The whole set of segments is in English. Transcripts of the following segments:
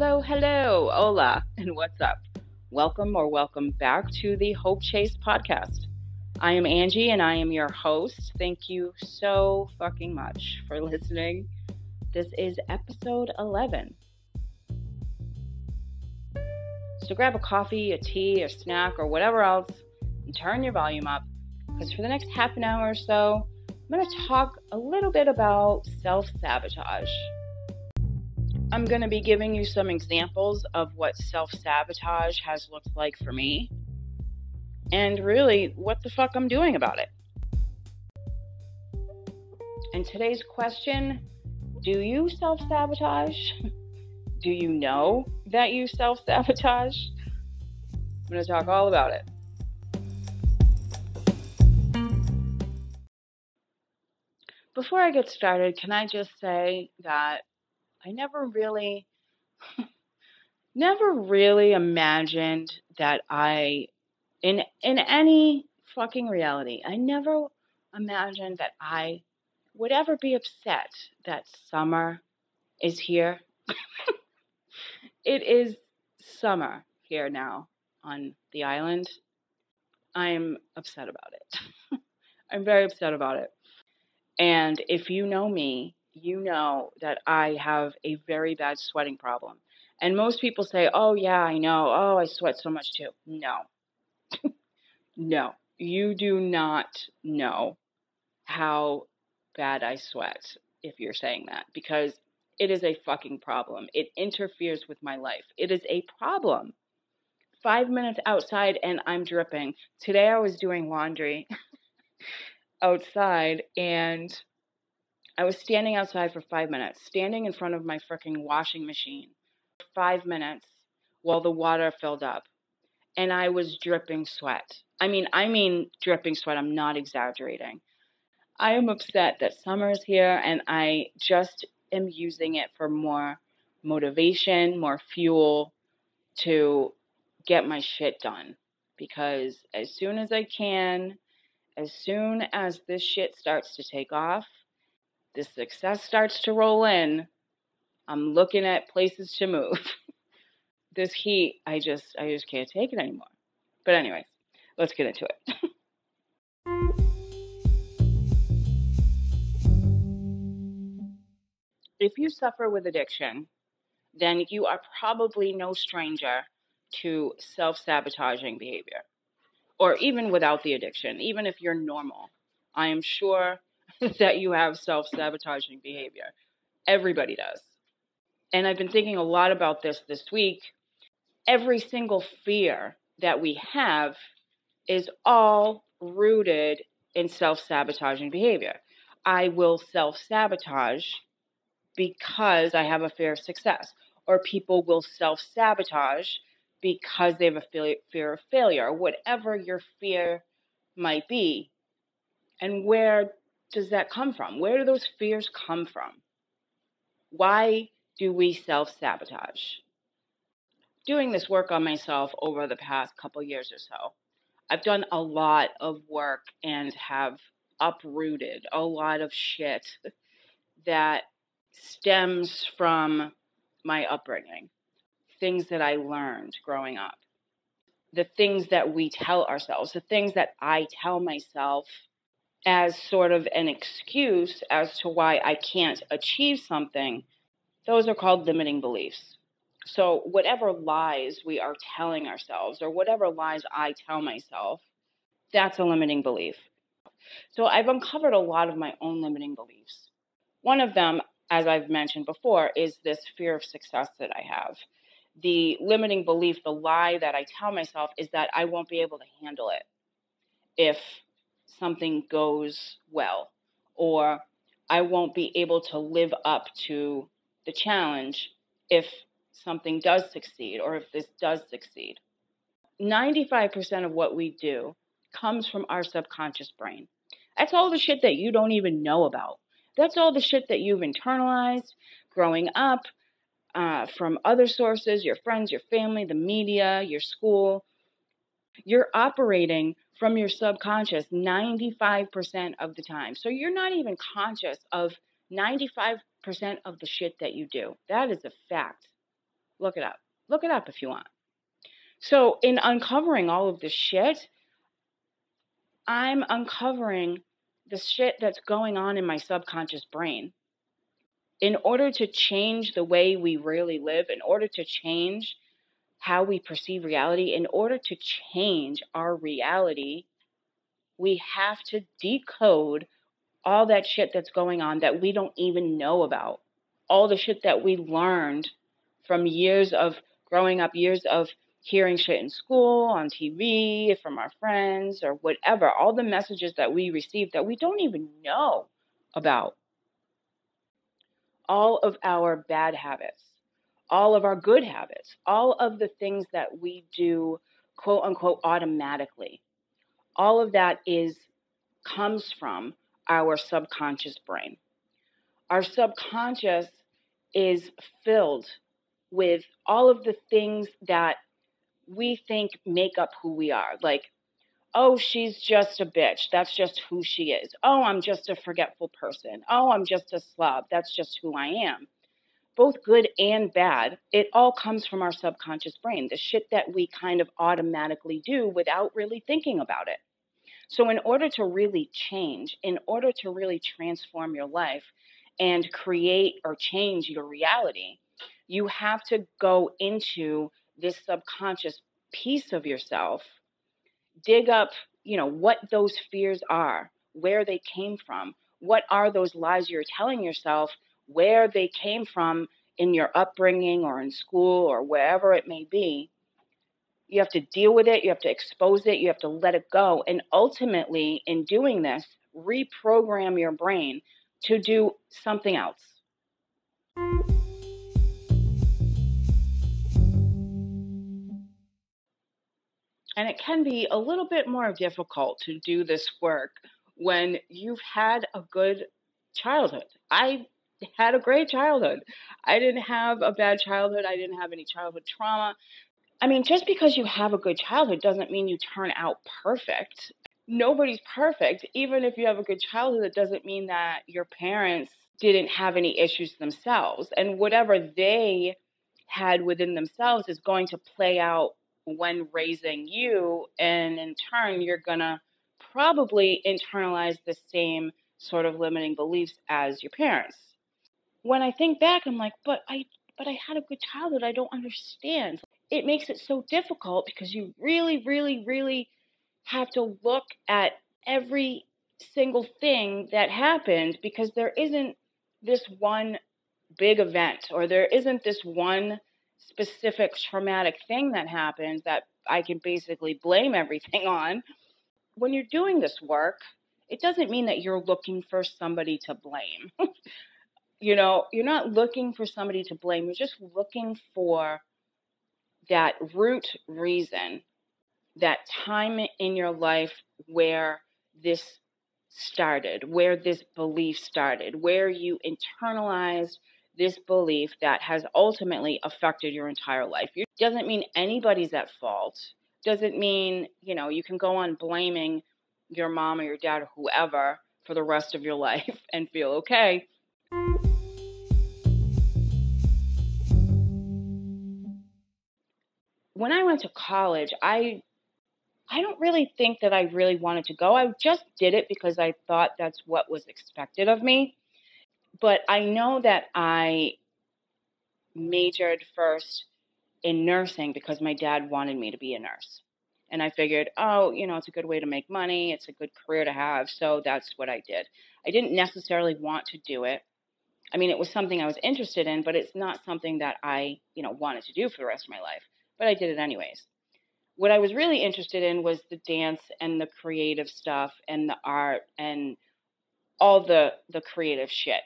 Hello, hello, hola, and what's up? Welcome or welcome back to the Hope Chase podcast. I am Angie and I am your host. Thank you so fucking much for listening. This is episode 11. So grab a coffee, a tea, a snack, or whatever else and turn your volume up because for the next half an hour or so, I'm going to talk a little bit about self sabotage. I'm going to be giving you some examples of what self sabotage has looked like for me and really what the fuck I'm doing about it. And today's question do you self sabotage? Do you know that you self sabotage? I'm going to talk all about it. Before I get started, can I just say that I never really, never really imagined that I, in in any fucking reality, I never imagined that I would ever be upset that summer is here. it is summer here now on the island. I'm upset about it. I'm very upset about it. And if you know me, you know that I have a very bad sweating problem. And most people say, oh, yeah, I know. Oh, I sweat so much too. No. no. You do not know how bad I sweat if you're saying that because it is a fucking problem. It interferes with my life. It is a problem. Five minutes outside and I'm dripping. Today I was doing laundry outside and I was standing outside for five minutes, standing in front of my freaking washing machine, five minutes while the water filled up. And I was dripping sweat. I mean, I mean dripping sweat. I'm not exaggerating. I am upset that summer's here and I just am using it for more motivation, more fuel to get my shit done. Because as soon as I can, as soon as this shit starts to take off, the success starts to roll in, I'm looking at places to move. this heat, I just I just can't take it anymore. But anyways, let's get into it. if you suffer with addiction, then you are probably no stranger to self-sabotaging behavior. Or even without the addiction, even if you're normal, I am sure that you have self sabotaging behavior. Everybody does. And I've been thinking a lot about this this week. Every single fear that we have is all rooted in self sabotaging behavior. I will self sabotage because I have a fear of success, or people will self sabotage because they have a fear of failure, whatever your fear might be. And where does that come from? Where do those fears come from? Why do we self sabotage? Doing this work on myself over the past couple years or so, I've done a lot of work and have uprooted a lot of shit that stems from my upbringing, things that I learned growing up, the things that we tell ourselves, the things that I tell myself as sort of an excuse as to why I can't achieve something, those are called limiting beliefs. So, whatever lies we are telling ourselves, or whatever lies I tell myself, that's a limiting belief. So, I've uncovered a lot of my own limiting beliefs. One of them, as I've mentioned before, is this fear of success that I have. The limiting belief, the lie that I tell myself, is that I won't be able to handle it if something goes well, or I won't be able to live up to the challenge if something does succeed or if this does succeed. 95% of what we do comes from our subconscious brain. That's all the shit that you don't even know about. That's all the shit that you've internalized growing up uh, from other sources, your friends, your family, the media, your school. You're operating from your subconscious 95% of the time. So you're not even conscious of 95% of the shit that you do. That is a fact. Look it up. Look it up if you want. So, in uncovering all of this shit, I'm uncovering the shit that's going on in my subconscious brain. In order to change the way we really live, in order to change how we perceive reality, in order to change our reality, we have to decode all that shit that's going on that we don't even know about. All the shit that we learned from years of growing up, years of hearing shit in school, on TV, from our friends, or whatever. All the messages that we receive that we don't even know about. All of our bad habits, all of our good habits, all of the things that we do, quote unquote, automatically. All of that is comes from our subconscious brain. Our subconscious is filled with all of the things that we think make up who we are. Like, oh, she's just a bitch. That's just who she is. Oh, I'm just a forgetful person. Oh, I'm just a slob. That's just who I am. Both good and bad, it all comes from our subconscious brain, the shit that we kind of automatically do without really thinking about it. So, in order to really change, in order to really transform your life and create or change your reality, you have to go into this subconscious piece of yourself, dig up, you know, what those fears are, where they came from, what are those lies you're telling yourself, where they came from in your upbringing or in school or wherever it may be, you have to deal with it, you have to expose it, you have to let it go. And ultimately, in doing this, reprogram your brain to do something else. And it can be a little bit more difficult to do this work when you've had a good childhood. I had a great childhood. I didn't have a bad childhood. I didn't have any childhood trauma. I mean, just because you have a good childhood doesn't mean you turn out perfect. Nobody's perfect. Even if you have a good childhood, it doesn't mean that your parents didn't have any issues themselves. And whatever they had within themselves is going to play out when raising you. And in turn, you're going to probably internalize the same sort of limiting beliefs as your parents. When I think back, I'm like, but I but I had a good childhood. I don't understand it makes it so difficult because you really, really, really have to look at every single thing that happened because there isn't this one big event or there isn't this one specific traumatic thing that happens that I can basically blame everything on. When you're doing this work, it doesn't mean that you're looking for somebody to blame. you know, you're not looking for somebody to blame. You're just looking for that root reason, that time in your life where this started, where this belief started, where you internalized this belief that has ultimately affected your entire life. It doesn't mean anybody's at fault. Doesn't mean, you know, you can go on blaming your mom or your dad or whoever for the rest of your life and feel okay. When I went to college, I I don't really think that I really wanted to go. I just did it because I thought that's what was expected of me. But I know that I majored first in nursing because my dad wanted me to be a nurse. And I figured, oh, you know, it's a good way to make money, it's a good career to have, so that's what I did. I didn't necessarily want to do it. I mean, it was something I was interested in, but it's not something that I, you know, wanted to do for the rest of my life but I did it anyways. What I was really interested in was the dance and the creative stuff and the art and all the the creative shit.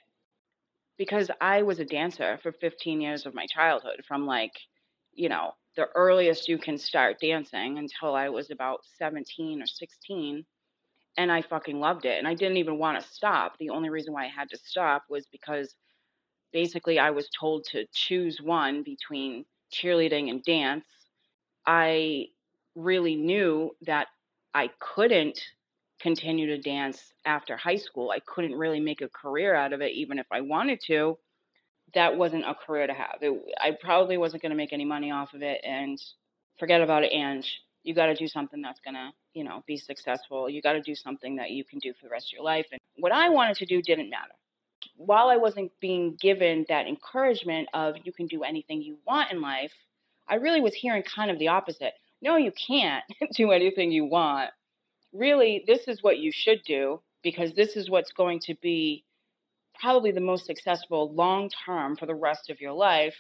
Because I was a dancer for 15 years of my childhood from like, you know, the earliest you can start dancing until I was about 17 or 16 and I fucking loved it and I didn't even want to stop. The only reason why I had to stop was because basically I was told to choose one between cheerleading and dance, I really knew that I couldn't continue to dance after high school. I couldn't really make a career out of it, even if I wanted to. that wasn't a career to have. It, I probably wasn't going to make any money off of it, and forget about it, Ange. You got to do something that's going to, you know, be successful. You got to do something that you can do for the rest of your life. And what I wanted to do didn't matter. While I wasn't being given that encouragement of you can do anything you want in life, I really was hearing kind of the opposite. No, you can't do anything you want. Really, this is what you should do because this is what's going to be probably the most successful long term for the rest of your life.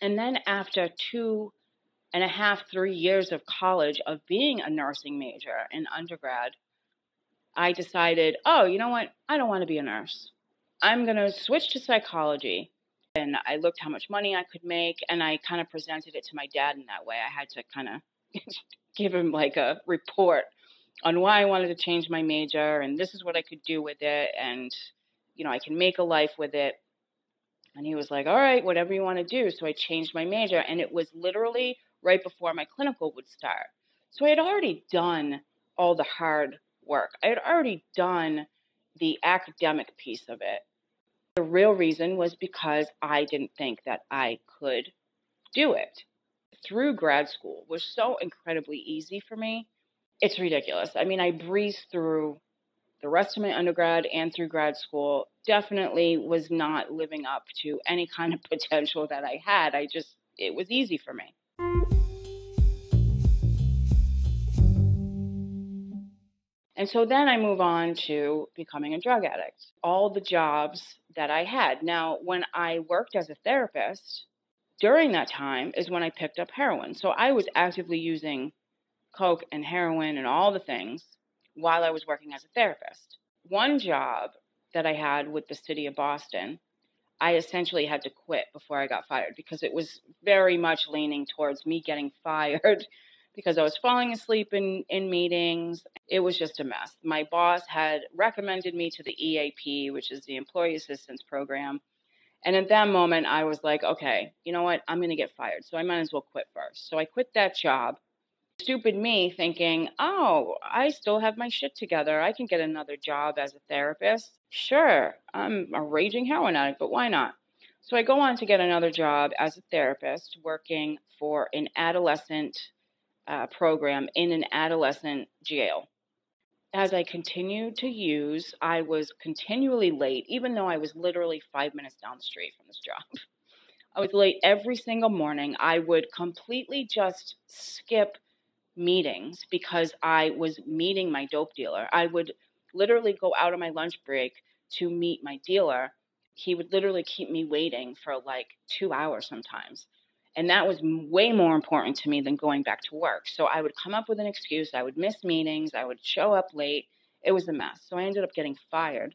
And then after two and a half, three years of college of being a nursing major in undergrad, I decided, oh, you know what? I don't want to be a nurse. I'm going to switch to psychology. And I looked how much money I could make, and I kind of presented it to my dad in that way. I had to kind of give him like a report on why I wanted to change my major and this is what I could do with it and you know I can make a life with it. And he was like, "All right, whatever you want to do." So I changed my major and it was literally right before my clinical would start. So I had already done all the hard work. I had already done the academic piece of it. The real reason was because I didn't think that I could do it. Through grad school was so incredibly easy for me it's ridiculous. I mean, I breezed through the rest of my undergrad and through grad school. Definitely was not living up to any kind of potential that I had. I just, it was easy for me. And so then I move on to becoming a drug addict. All the jobs that I had. Now, when I worked as a therapist, during that time is when I picked up heroin. So I was actively using coke and heroin and all the things while I was working as a therapist. One job that I had with the city of Boston, I essentially had to quit before I got fired because it was very much leaning towards me getting fired because I was falling asleep in, in meetings. It was just a mess. My boss had recommended me to the EAP, which is the Employee Assistance Program. And at that moment, I was like, okay, you know what? I'm going to get fired. So I might as well quit first. So I quit that job stupid me thinking, oh, I still have my shit together. I can get another job as a therapist. Sure, I'm a raging heroin addict, but why not? So I go on to get another job as a therapist working for an adolescent uh, program in an adolescent jail. As I continued to use, I was continually late, even though I was literally five minutes down the street from this job. I was late every single morning. I would completely just skip meetings because I was meeting my dope dealer. I would literally go out on my lunch break to meet my dealer. He would literally keep me waiting for like two hours sometimes. And that was way more important to me than going back to work. So I would come up with an excuse. I would miss meetings. I would show up late. It was a mess. So I ended up getting fired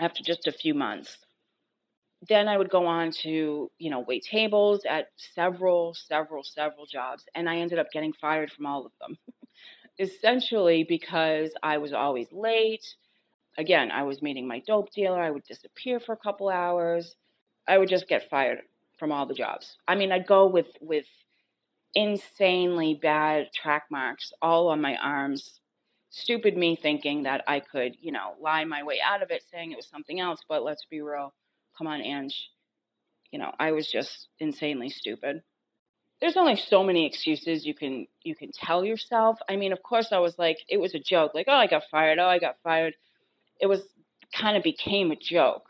after just a few months then I would go on to, you know, wait tables at several, several, several jobs. And I ended up getting fired from all of them. Essentially because I was always late. Again, I was meeting my dope dealer. I would disappear for a couple hours. I would just get fired from all the jobs. I mean, I'd go with with insanely bad track marks all on my arms. Stupid me thinking that I could, you know, lie my way out of it saying it was something else, but let's be real come on, Ange. You know, I was just insanely stupid. There's only so many excuses you can you can tell yourself. I mean, of course I was like it was a joke, like, oh I got fired, oh I got fired. It was kind of became a joke.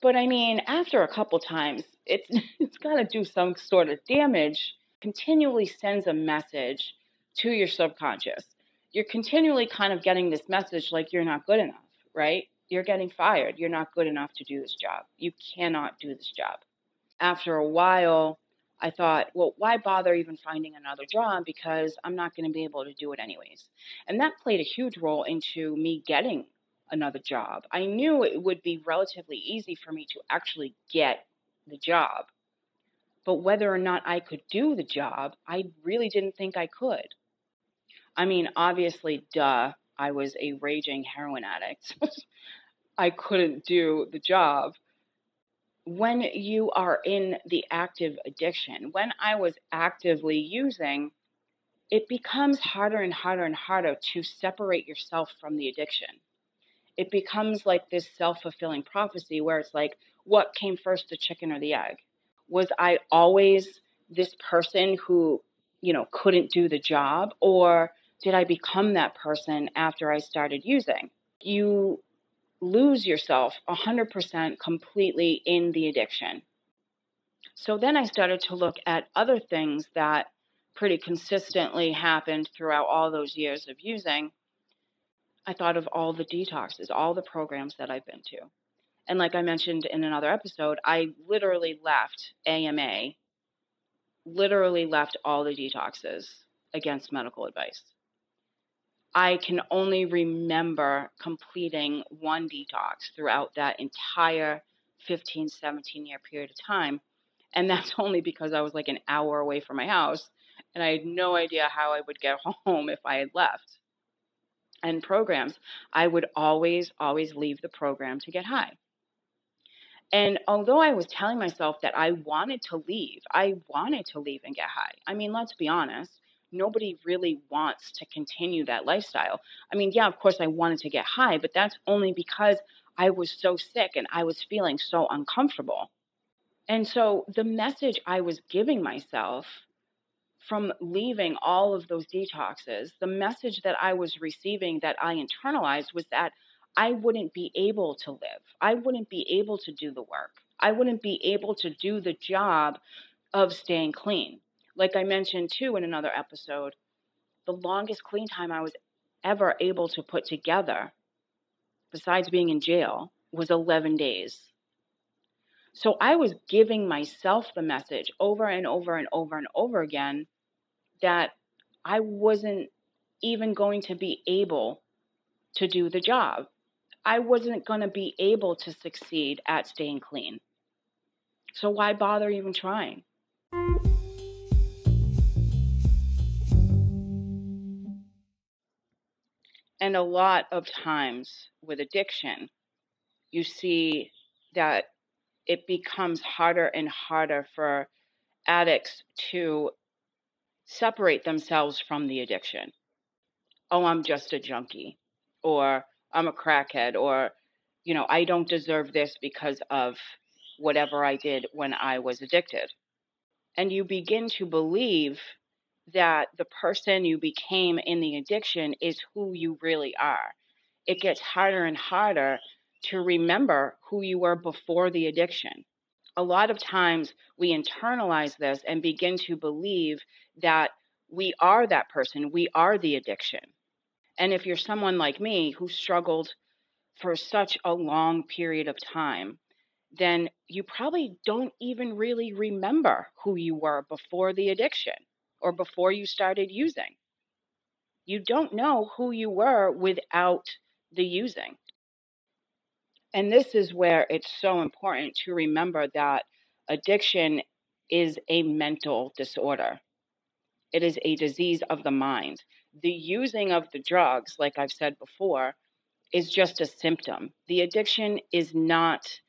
But I mean, after a couple times, it's it's gotta do some sort of damage. Continually sends a message to your subconscious. You're continually kind of getting this message like you're not good enough, right? you're getting fired. You're not good enough to do this job. You cannot do this job. After a while, I thought, well, why bother even finding another job because I'm not going to be able to do it anyways. And that played a huge role into me getting another job. I knew it would be relatively easy for me to actually get the job. But whether or not I could do the job, I really didn't think I could. I mean, obviously, duh, I was a raging heroin addict. I couldn't do the job. When you are in the active addiction, when I was actively using, it becomes harder and harder and harder to separate yourself from the addiction. it becomes like this self fulfilling prophecy where it's like, what came first, the chicken or the egg? Was I always this person who, you know, couldn't do the job? Or did I become that person after I started using? You lose yourself 100% completely in the addiction. So then I started to look at other things that pretty consistently happened throughout all those years of using I thought of all the detoxes, all the programs that I've been to. And like I mentioned in another episode, I literally left AMA, literally left all the detoxes against medical advice. I can only remember completing one detox throughout that entire 15, 17 year period of time. And that's only because I was like an hour away from my house and I had no idea how I would get home if I had left and programs, I would always, always leave the program to get high. And although I was telling myself that I wanted to leave, I wanted to leave and get high. I mean, let's be honest, nobody really wants to continue that lifestyle. I mean, yeah, of course, I wanted to get high, but that's only because I was so sick and I was feeling so uncomfortable. And so the message I was giving myself from leaving all of those detoxes, the message that I was receiving that I internalized was that I wouldn't be able to live. I wouldn't be able to do the work. I wouldn't be able to do the job of staying clean. Like I mentioned too in another episode, the longest clean time I was ever able to put together, besides being in jail, was 11 days. So I was giving myself the message over and over and over and over again that I wasn't even going to be able to do the job. I wasn't going to be able to succeed at staying clean. So why bother even trying? And a lot of times with addiction, you see that it becomes harder and harder for addicts to separate themselves from the addiction. Oh, I'm just a junkie, or I'm a crackhead, or, you know, I don't deserve this because of whatever I did when I was addicted. And you begin to believe that the person you became in the addiction is who you really are. It gets harder and harder to remember who you were before the addiction a lot of times we internalize this and begin to believe that we are that person, we are the addiction. And if you're someone like me who struggled for such a long period of time, then you probably don't even really remember who you were before the addiction or before you started using. You don't know who you were without the using. And this is where it's so important to remember that addiction is a mental disorder. It is a disease of the mind. The using of the drugs, like I've said before, is just a symptom. The addiction is not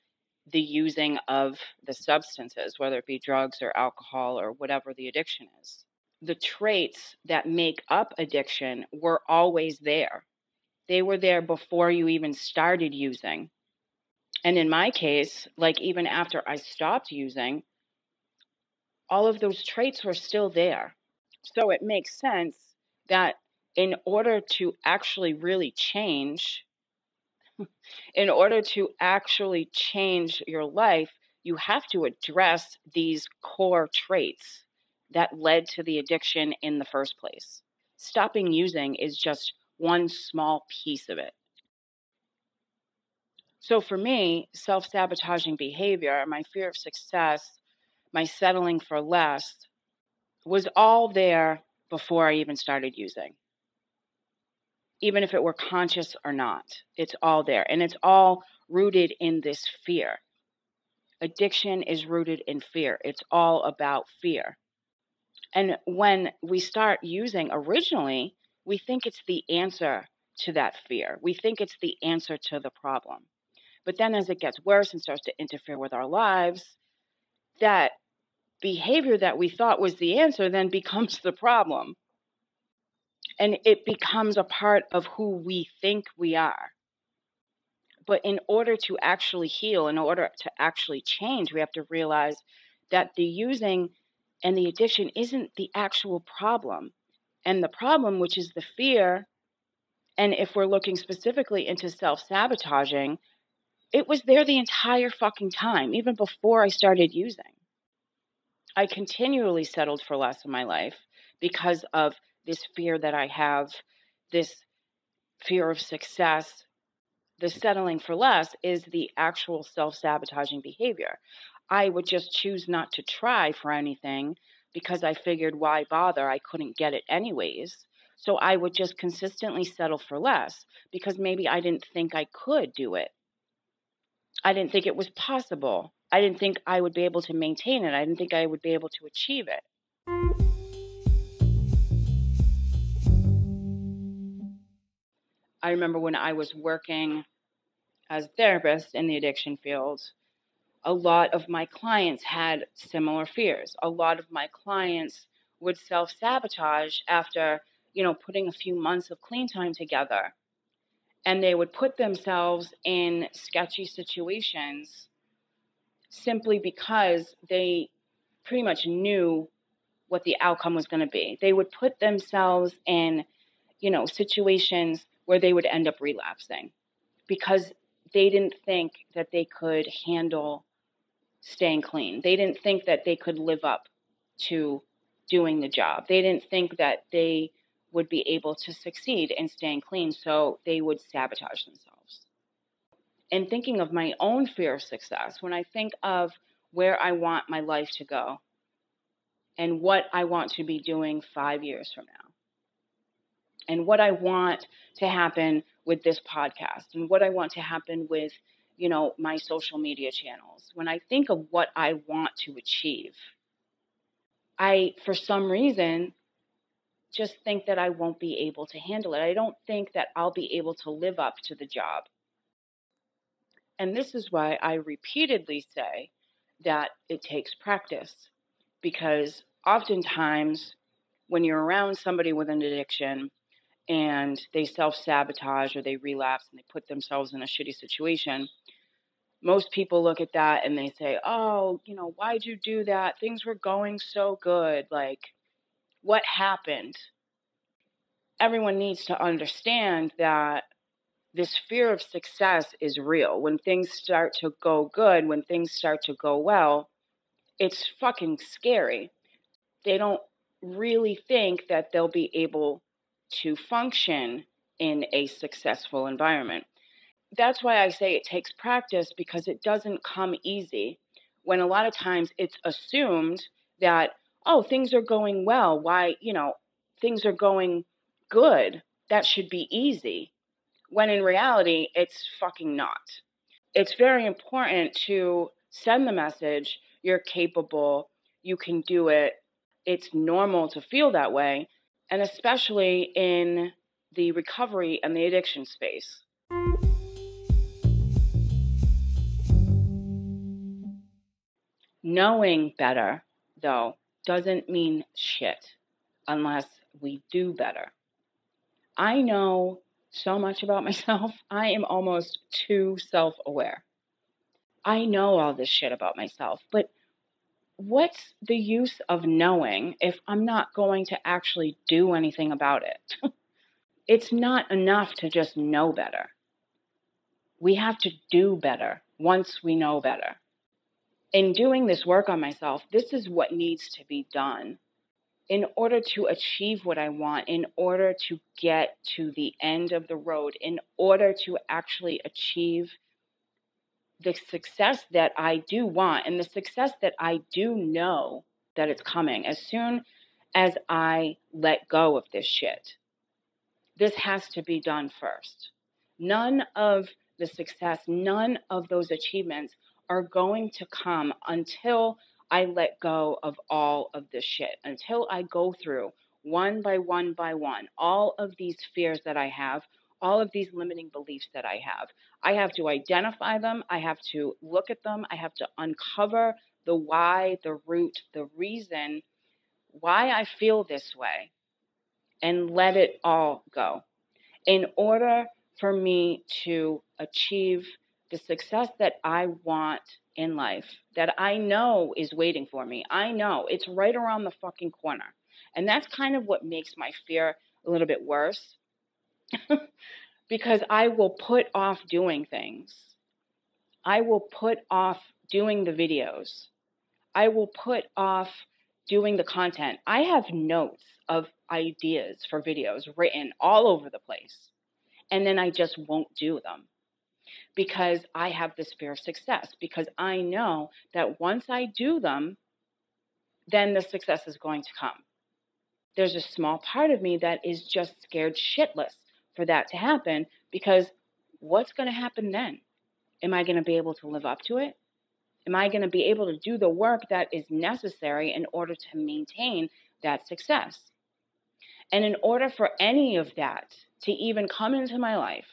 the using of the substances, whether it be drugs or alcohol or whatever the addiction is. The traits that make up addiction were always there. They were there before you even started using. And in my case, like even after I stopped using, all of those traits were still there. So it makes sense that in order to actually really change, in order to actually change your life, you have to address these core traits that led to the addiction in the first place. Stopping using is just one small piece of it. So for me, self sabotaging behavior, my fear of success, my settling for less was all there before I even started using. Even if it were conscious or not, it's all there. And it's all rooted in this fear. Addiction is rooted in fear. It's all about fear. And when we start using originally, we think it's the answer to that fear. We think it's the answer to the problem. But then as it gets worse and starts to interfere with our lives, that behavior that we thought was the answer then becomes the problem. And it becomes a part of who we think we are. But in order to actually heal, in order to actually change, we have to realize that the using and the addiction isn't the actual problem. And the problem, which is the fear, and if we're looking specifically into self sabotaging, it was there the entire fucking time, even before I started using. I continually settled for less in my life because of this fear that I have, this fear of success. The settling for less is the actual self sabotaging behavior. I would just choose not to try for anything because I figured why bother? I couldn't get it anyways. So I would just consistently settle for less because maybe I didn't think I could do it. I didn't think it was possible. I didn't think I would be able to maintain it. I didn't think I would be able to achieve it. I remember when I was working as a therapist in the addiction field, a lot of my clients had similar fears. A lot of my clients would self sabotage after, you know, putting a few months of clean time together. And they would put themselves in sketchy situations simply because they pretty much knew what the outcome was going to be. They would put themselves in, you know, situations where they would end up relapsing because they didn't think that they could handle staying clean. They didn't think that they could live up to doing the job. They didn't think that they would be able to succeed in staying clean, so they would sabotage themselves. And thinking of my own fear of success, when I think of where I want my life to go and what I want to be doing five years from now, and what I want to happen with this podcast, and what I want to happen with you know, my social media channels, when I think of what I want to achieve, I, for some reason, just think that I won't be able to handle it. I don't think that I'll be able to live up to the job. And this is why I repeatedly say that it takes practice because oftentimes when you're around somebody with an addiction and they self sabotage or they relapse and they put themselves in a shitty situation, most people look at that and they say, oh, you know, why'd you do that? Things were going so good. Like, what happened? Everyone needs to understand that this fear of success is real. When things start to go good, when things start to go well, it's fucking scary. They don't really think that they'll be able to function in a successful environment that's why I say it takes practice because it doesn't come easy. When a lot of times it's assumed that, oh, things are going well. Why, you know, things are going good. That should be easy. When in reality, it's fucking not. It's very important to send the message you're capable, you can do it. It's normal to feel that way, and especially in the recovery and the addiction space. Knowing better, though, doesn't mean shit unless we do better. I know so much about myself, I am almost too self aware. I know all this shit about myself, but what's the use of knowing if I'm not going to actually do anything about it? it's not enough to just know better. We have to do better once we know better in doing this work on myself, this is what needs to be done in order to achieve what I want, in order to get to the end of the road, in order to actually achieve the success that I do want and the success that I do know that it's coming as soon as I let go of this shit. This has to be done first. None of the success, none of those achievements are going to come until I let go of all of this shit, until I go through one by one by one all of these fears that I have, all of these limiting beliefs that I have. I have to identify them, I have to look at them, I have to uncover the why, the root, the reason why I feel this way, and let it all go. In order for me to achieve the success that I want in life, that I know is waiting for me. I know it's right around the fucking corner. And that's kind of what makes my fear a little bit worse because I will put off doing things. I will put off doing the videos. I will put off doing the content. I have notes of ideas for videos written all over the place. And then I just won't do them because I have this fear of success. Because I know that once I do them, then the success is going to come. There's a small part of me that is just scared shitless for that to happen because what's going to happen then? Am I going to be able to live up to it? Am I going to be able to do the work that is necessary in order to maintain that success? And in order for any of that to even come into my life,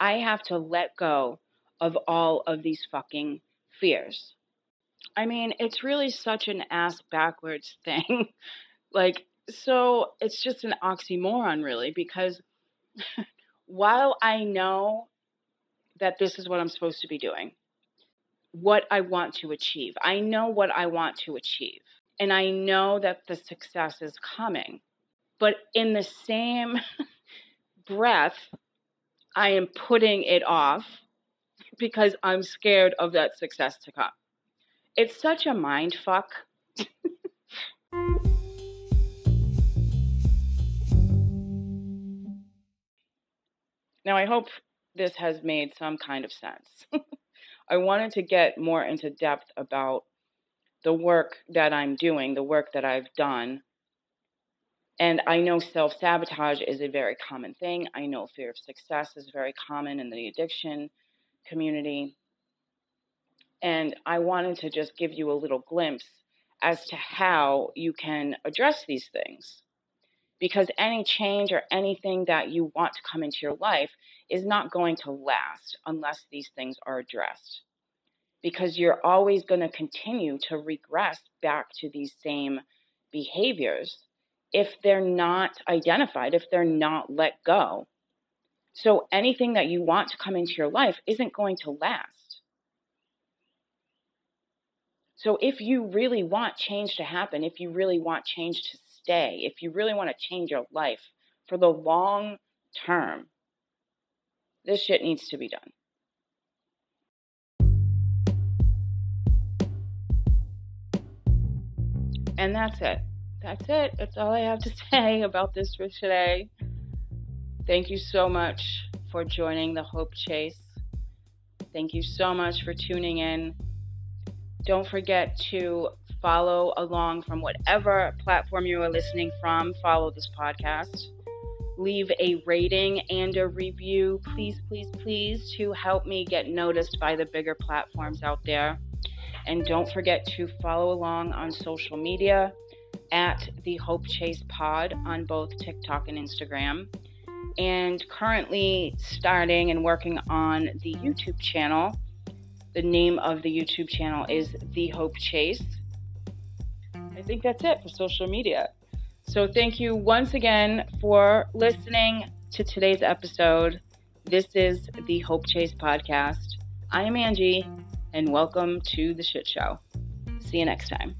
I have to let go of all of these fucking fears. I mean, it's really such an ass backwards thing. like, so it's just an oxymoron, really, because while I know that this is what I'm supposed to be doing, what I want to achieve, I know what I want to achieve, and I know that the success is coming. But in the same breath, I am putting it off because I'm scared of that success to come. It's such a mind fuck. now, I hope this has made some kind of sense. I wanted to get more into depth about the work that I'm doing, the work that I've done and I know self sabotage is a very common thing. I know fear of success is very common in the addiction community. And I wanted to just give you a little glimpse as to how you can address these things. Because any change or anything that you want to come into your life is not going to last unless these things are addressed. Because you're always going to continue to regress back to these same behaviors if they're not identified, if they're not let go. So anything that you want to come into your life isn't going to last. So if you really want change to happen, if you really want change to stay, if you really want to change your life for the long term, this shit needs to be done. And that's it that's it. That's all I have to say about this for today. Thank you so much for joining the Hope Chase. Thank you so much for tuning in. Don't forget to follow along from whatever platform you are listening from. Follow this podcast. Leave a rating and a review, please, please, please, to help me get noticed by the bigger platforms out there. And don't forget to follow along on social media at the Hope Chase Pod on both TikTok and Instagram. And currently starting and working on the YouTube channel. The name of the YouTube channel is The Hope Chase. I think that's it for social media. So thank you once again for listening to today's episode. This is the Hope Chase podcast. I am Angie, and welcome to the shit show. See you next time.